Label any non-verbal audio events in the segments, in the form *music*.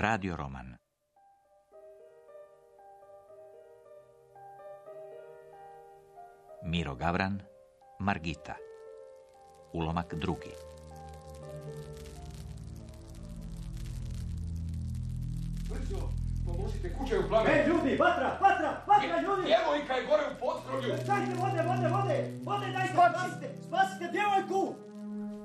Radio roman Miro Gavran, Margita Ulomak drugi Pomozite, kuća je u plame. E, ljudi, vatra, vatra, vatra, ljudi! Djevojka je gore u potkrovlju. Dajte vode, vode, vode! Vode dajte, spasite, spasite djevojku!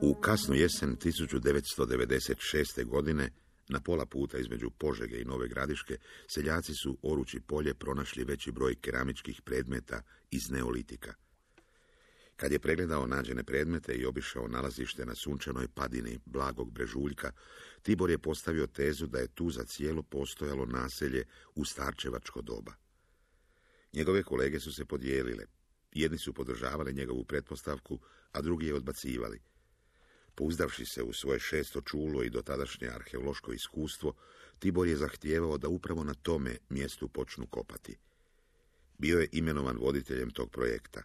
U kasnu jesen 1996. godine, na pola puta između Požege i Nove Gradiške, seljaci su oruči polje pronašli veći broj keramičkih predmeta iz neolitika. Kad je pregledao nađene predmete i obišao nalazište na sunčanoj padini blagog brežuljka, Tibor je postavio tezu da je tu za cijelo postojalo naselje u starčevačko doba. Njegove kolege su se podijelile. Jedni su podržavali njegovu pretpostavku, a drugi je odbacivali. Pouzdavši se u svoje šesto čulo i dotadašnje arheološko iskustvo, Tibor je zahtijevao da upravo na tome mjestu počnu kopati. Bio je imenovan voditeljem tog projekta.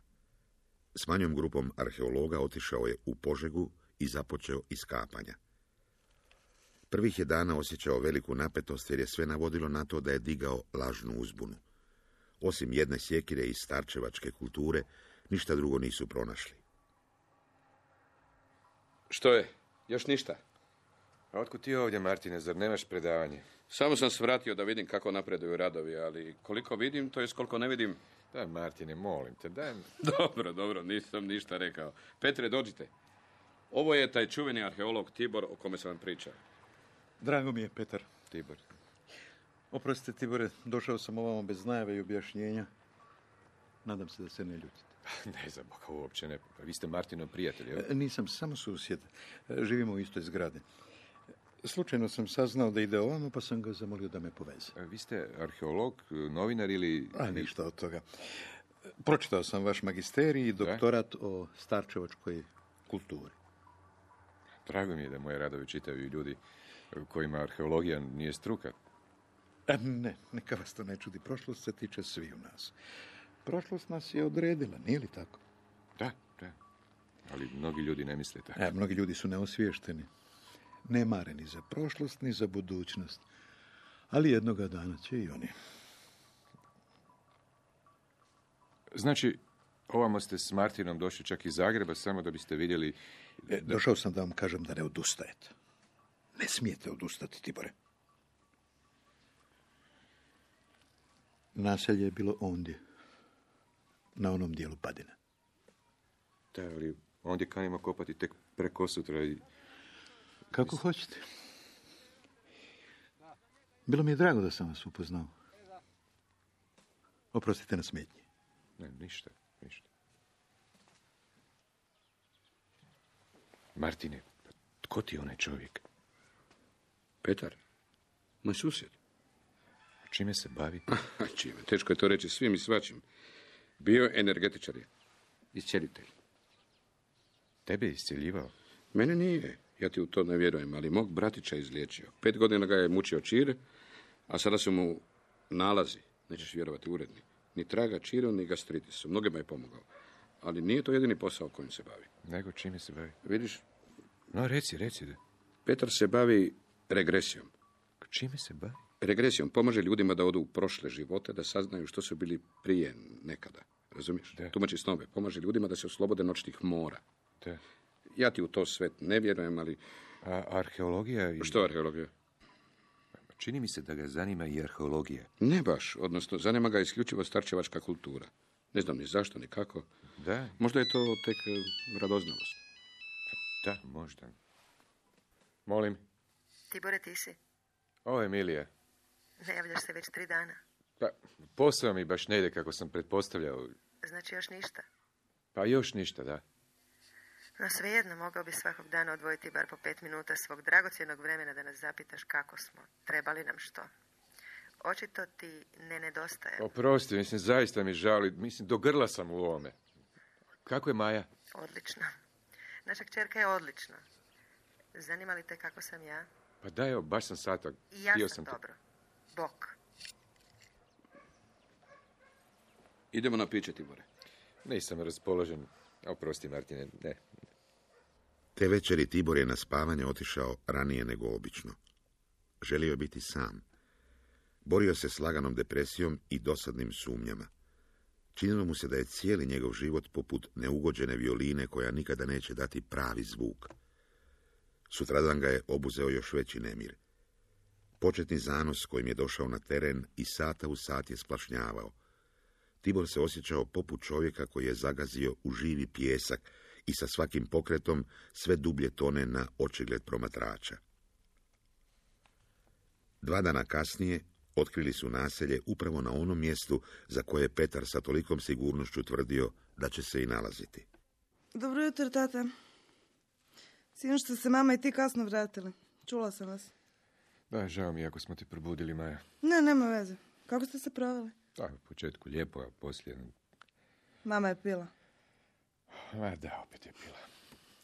S manjom grupom arheologa otišao je u Požegu i započeo iskapanja. Prvih je dana osjećao veliku napetost jer je sve navodilo na to da je digao lažnu uzbunu. Osim jedne sjekire iz starčevačke kulture, ništa drugo nisu pronašli. Što je? Još ništa? A otkud ti ovdje, Martine, zar nemaš predavanje? Samo sam se vratio da vidim kako napreduju radovi, ali koliko vidim, to je koliko ne vidim. Daj, Martine, molim te, daj... *laughs* Dobro, dobro, nisam ništa rekao. Petre, dođite. Ovo je taj čuveni arheolog Tibor o kome sam vam pričao. Drago mi je, Petar. Tibor. Oprostite, Tibore, došao sam ovamo bez najave i objašnjenja. Nadam se da se ne ljutite. *laughs* Ne za Boga, uopće ne. Vi ste Martinov prijatelj, jel? E, Nisam samo susjed. E, Živimo u istoj zgradi. Slučajno sam saznao da ide ovamo, pa sam ga zamolio da me poveze. A Vi ste arheolog, novinar ili... A ništa od toga. E, Pročitao sam vaš magisterij i doktorat o starčevačkoj kulturi. Drago mi je da moje radove čitaju i ljudi kojima arheologija nije struka. E, Ne, neka vas to ne čudi. Prošlost se tiče svi u nas. Prošlost nas je odredila, nije li tako? Da, da. Ali mnogi ljudi ne misle tako. E, mnogi ljudi su neosviješteni. Ne mare ni za prošlost, ni za budućnost. Ali jednoga dana će i oni. Znači, ovamo ste s Martinom došli čak iz Zagreba samo da biste vidjeli... E, došao sam da vam kažem da ne odustajete. Ne smijete odustati, Tibore. Naselje je bilo ondje. Na onom dijelu padine. Da, ali ondje kanimo kopati tek preko sutra i... Kako hoćete. Bilo mi je drago da sam vas upoznao. Oprostite na smetnji. Ne, ništa, ništa. Martine, pa tko ti je onaj čovjek? Petar, moj susjed. Čime se bavi? *laughs* Čime, teško je to reći svim i svačim. Bio energetičar je. Iscijelitelj. Tebe je iscijeljivao? Mene nije, ja ti u to ne vjerujem, ali mog bratića je izliječio. Pet godina ga je mučio čir, a sada su mu nalazi, nećeš vjerovati uredni. Ni traga čiru, ni gastritisu. Mnogima je pomogao. Ali nije to jedini posao kojim se bavi. Nego čime se bavi? Vidiš, No, reci, reci da. Petar se bavi regresijom. Čime se bavi? Regresijom pomaže ljudima da odu u prošle živote, da saznaju što su bili prije nekada. Razumiješ? Da. Tumači snove. Pomaže ljudima da se oslobode noćnih mora. Da. Ja ti u to sve ne vjerujem, ali A arheologija... I... što je arheologija? Čini mi se da ga zanima i arheologija. Ne baš, odnosno zanima ga isključivo starčevačka kultura. Ne znam ni zašto, ni kako. Da, Možda je to tek e, radoznalost. da, možda. Molim, Tibore, ti si? ovo je Milija. Ne javljaš se već tri dana. Pa, posao mi baš ne ide kako sam pretpostavljao. Znači još ništa. Pa još ništa, da. No svejedno mogao bi svakog dana odvojiti bar po pet minuta svog dragocjenog vremena da nas zapitaš kako smo. Treba li nam što? Očito ti ne nedostaje. Oprosti, mislim, zaista mi žali. Mislim, do grla sam u ovome. Kako je Maja? Odlično. Naša kćerka je odlična. Zanima li te kako sam ja? Pa da, evo, baš sam sata. I ja sam dobro. Bok. Idemo na piće, Tibore. Nisam raspoložen. Oprosti, Martine, ne. Te večeri Tibor je na spavanje otišao ranije nego obično. želio je biti sam. Borio se s laganom depresijom i dosadnim sumnjama. Činilo mu se da je cijeli njegov život poput neugođene violine koja nikada neće dati pravi zvuk. Sutradan ga je obuzeo još veći nemir. Početni zanos kojim je došao na teren i sata u sat je splašnjavao. Tibor se osjećao poput čovjeka koji je zagazio u živi pijesak i sa svakim pokretom sve dublje tone na očigled promatrača. Dva dana kasnije otkrili su naselje upravo na onom mjestu za koje je Petar sa tolikom sigurnošću tvrdio da će se i nalaziti. Dobro jutro, tata. Sinoć ste se mama i ti kasno vratili. Čula sam vas. Da, žao mi ako smo ti probudili, Maja. Ne, nema veze. Kako ste se proveli? Da, u početku lijepo, a poslije... Mama je pila. Ma da, opet je pila.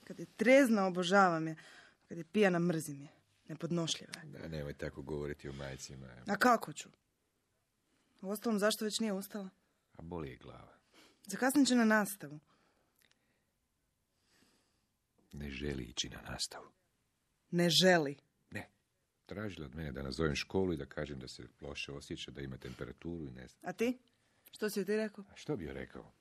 Kad je trezna, obožavam je. Kad je pijana, mrzim je. Nepodnošljiva je. Da, nemoj tako govoriti o majci, Maja. A kako ću? Uostalom, zašto već nije ustala? A boli je glava. Zakasnit će na nastavu. Ne želi ići na nastavu. Ne želi. Tražila od mene da nazovem školu i da kažem da se loše osjeća, da ima temperaturu i ne znam. A ti? Što si ti rekao? A što bi joj rekao?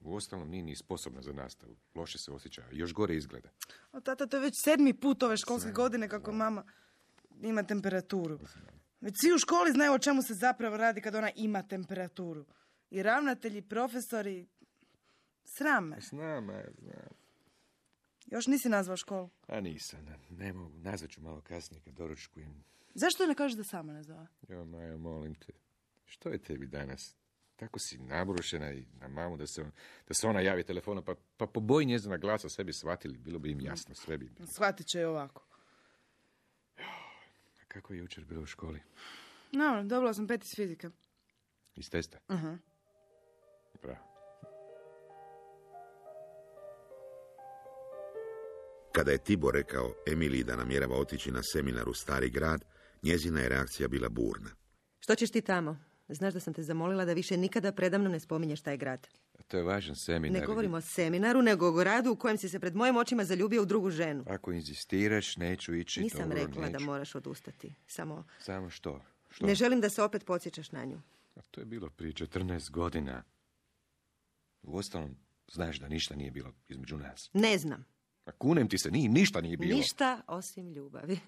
U ostalom nije ni sposobna za nastavu. Loše se osjeća, a još gore izgleda. O, tata, to je već sedmi put ove školske godine kako mama ima temperaturu. Već svi u školi znaju o čemu se zapravo radi kad ona ima temperaturu. I ravnatelji, profesori, sram me. Znam, znam. Još nisi nazvao školu. A nisam, ne, ne mogu. Nazvat ću malo kasnije kad doručkujem. Zašto ne kažeš da sama ne zove? Jo, Maja, molim te. Što je tebi danas? Tako si nabrušena i na mamu da se, on- da se ona javi telefonom, pa, pa po boji njezina glasa sve bi shvatili, bilo bi im jasno, sve bi. bilo. Shvatit će i ovako. A kako je jučer bilo u školi? No, dobila sam pet iz fizike. Iz testa? Aha. Bravo. Kada je Tibor rekao Emiliji da namjerava otići na seminar u Stari grad, njezina je reakcija bila burna. Što ćeš ti tamo? Znaš da sam te zamolila da više nikada predamno ne spominješ taj grad. To je važan seminar. Ne govorimo o seminaru, nego o gradu u kojem si se pred mojim očima zaljubio u drugu ženu. Ako inzistiraš, neću ići. Nisam dobro, rekla da moraš odustati. Samo Samo što? Što? ne želim da se opet podsjećaš na nju. A to je bilo prije 14 godina. Uostalom, znaš da ništa nije bilo između nas. Ne znam. Kunem ti se, ni, ništa nije bilo. Ništa osim ljubavi.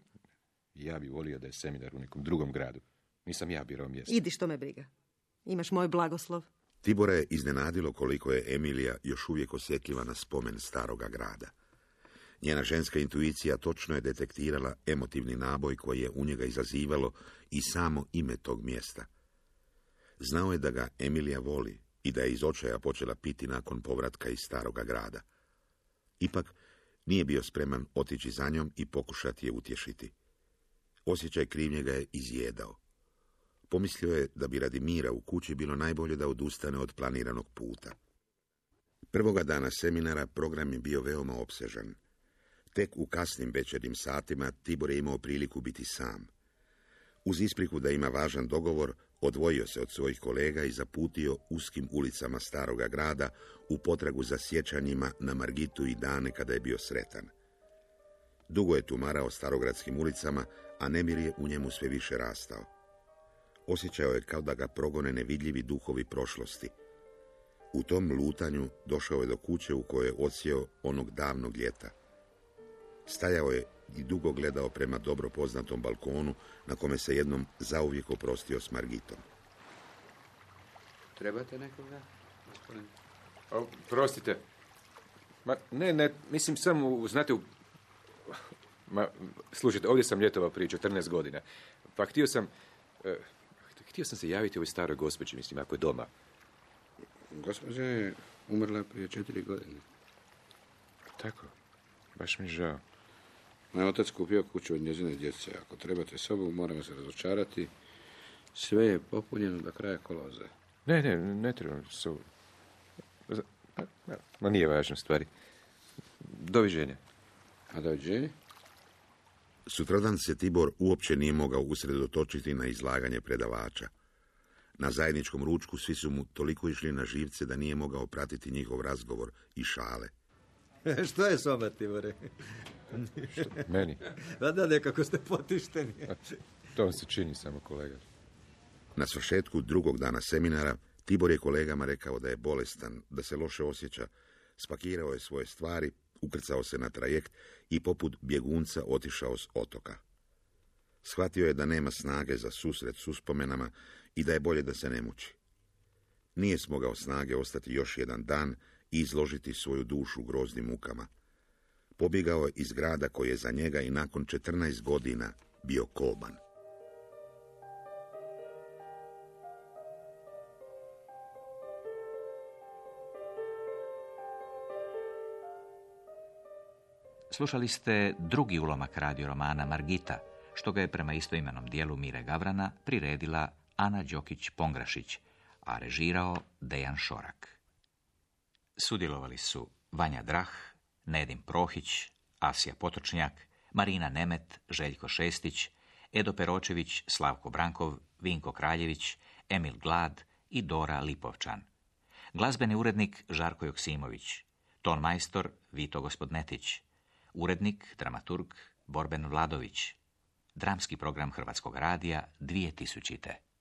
Ja bi volio da je seminar u nekom drugom gradu. Nisam ja birao mjesto. Idi što me briga. Imaš moj blagoslov. Tibora je iznenadilo koliko je Emilija još uvijek osjetljiva na spomen staroga grada. Njena ženska intuicija točno je detektirala emotivni naboj koji je u njega izazivalo i samo ime tog mjesta. Znao je da ga Emilija voli i da je iz očaja počela piti nakon povratka iz staroga grada. Ipak nije bio spreman otići za njom i pokušati je utješiti. Osjećaj krivnje ga je izjedao. Pomislio je da bi radi mira u kući bilo najbolje da odustane od planiranog puta. Prvoga dana seminara program je bio veoma opsežan. Tek u kasnim večernjim satima Tibor je imao priliku biti sam. Uz ispriku da ima važan dogovor, odvojio se od svojih kolega i zaputio uskim ulicama staroga grada u potragu za sjećanjima na Margitu i dane kada je bio sretan. Dugo je tumarao starogradskim ulicama, a nemir je u njemu sve više rastao. Osjećao je kao da ga progone nevidljivi duhovi prošlosti. U tom lutanju došao je do kuće u kojoj je odsjeo onog davnog ljeta. Stajao je i dugo gledao prema dobro poznatom balkonu na kome se jednom zauvijek oprostio s Margitom. Trebate nekoga, gospodin? O, prostite. Ma, ne, ne, mislim samo, znate, u... Ma, slušajte, ovdje sam ljetovao prije 14 godina. Pa htio sam, eh, htio sam se javiti ovoj staroj gospođi, mislim, ako je doma. Gospođa je umrla prije četiri godine. Tako, baš mi je žao. Moj otac kupio kuću od njezine djece. Ako trebate sobu, moramo se razočarati. Sve je popunjeno do kraja koloza. Ne, ne, ne trebam sobu. Ma, nije važno stvari. Doviđenja. A dođe? Sutradan se Tibor uopće nije mogao usredotočiti na izlaganje predavača. Na zajedničkom ručku svi su mu toliko išli na živce da nije mogao pratiti njihov razgovor i šale. *laughs* Što je s vama, Tibore? Meni? Da, da, nekako ste potišteni. To vam se čini samo, kolega. Na svršetku drugog dana seminara Tibor je kolegama rekao da je bolestan, da se loše osjeća, spakirao je svoje stvari, ukrcao se na trajekt i poput bjegunca otišao s otoka. Shvatio je da nema snage za susret s uspomenama i da je bolje da se ne muči. Nije smogao snage ostati još jedan dan izložiti svoju dušu groznim mukama. Pobjegao je iz grada koji je za njega i nakon 14 godina bio kolban. Slušali ste drugi ulomak radio romana Margita, što ga je prema istoimenom dijelu Mire Gavrana priredila Ana Đokić-Pongrašić, a režirao Dejan Šorak. Sudjelovali su Vanja Drah, Nedim Prohić, Asija Potočnjak, Marina Nemet, Željko Šestić, Edo Peročević, Slavko Brankov, Vinko Kraljević, Emil Glad i Dora Lipovčan. Glazbeni urednik Žarko Joksimović, ton majstor Vito Gospodnetić, urednik, dramaturg Borben Vladović, dramski program Hrvatskog radija 2000.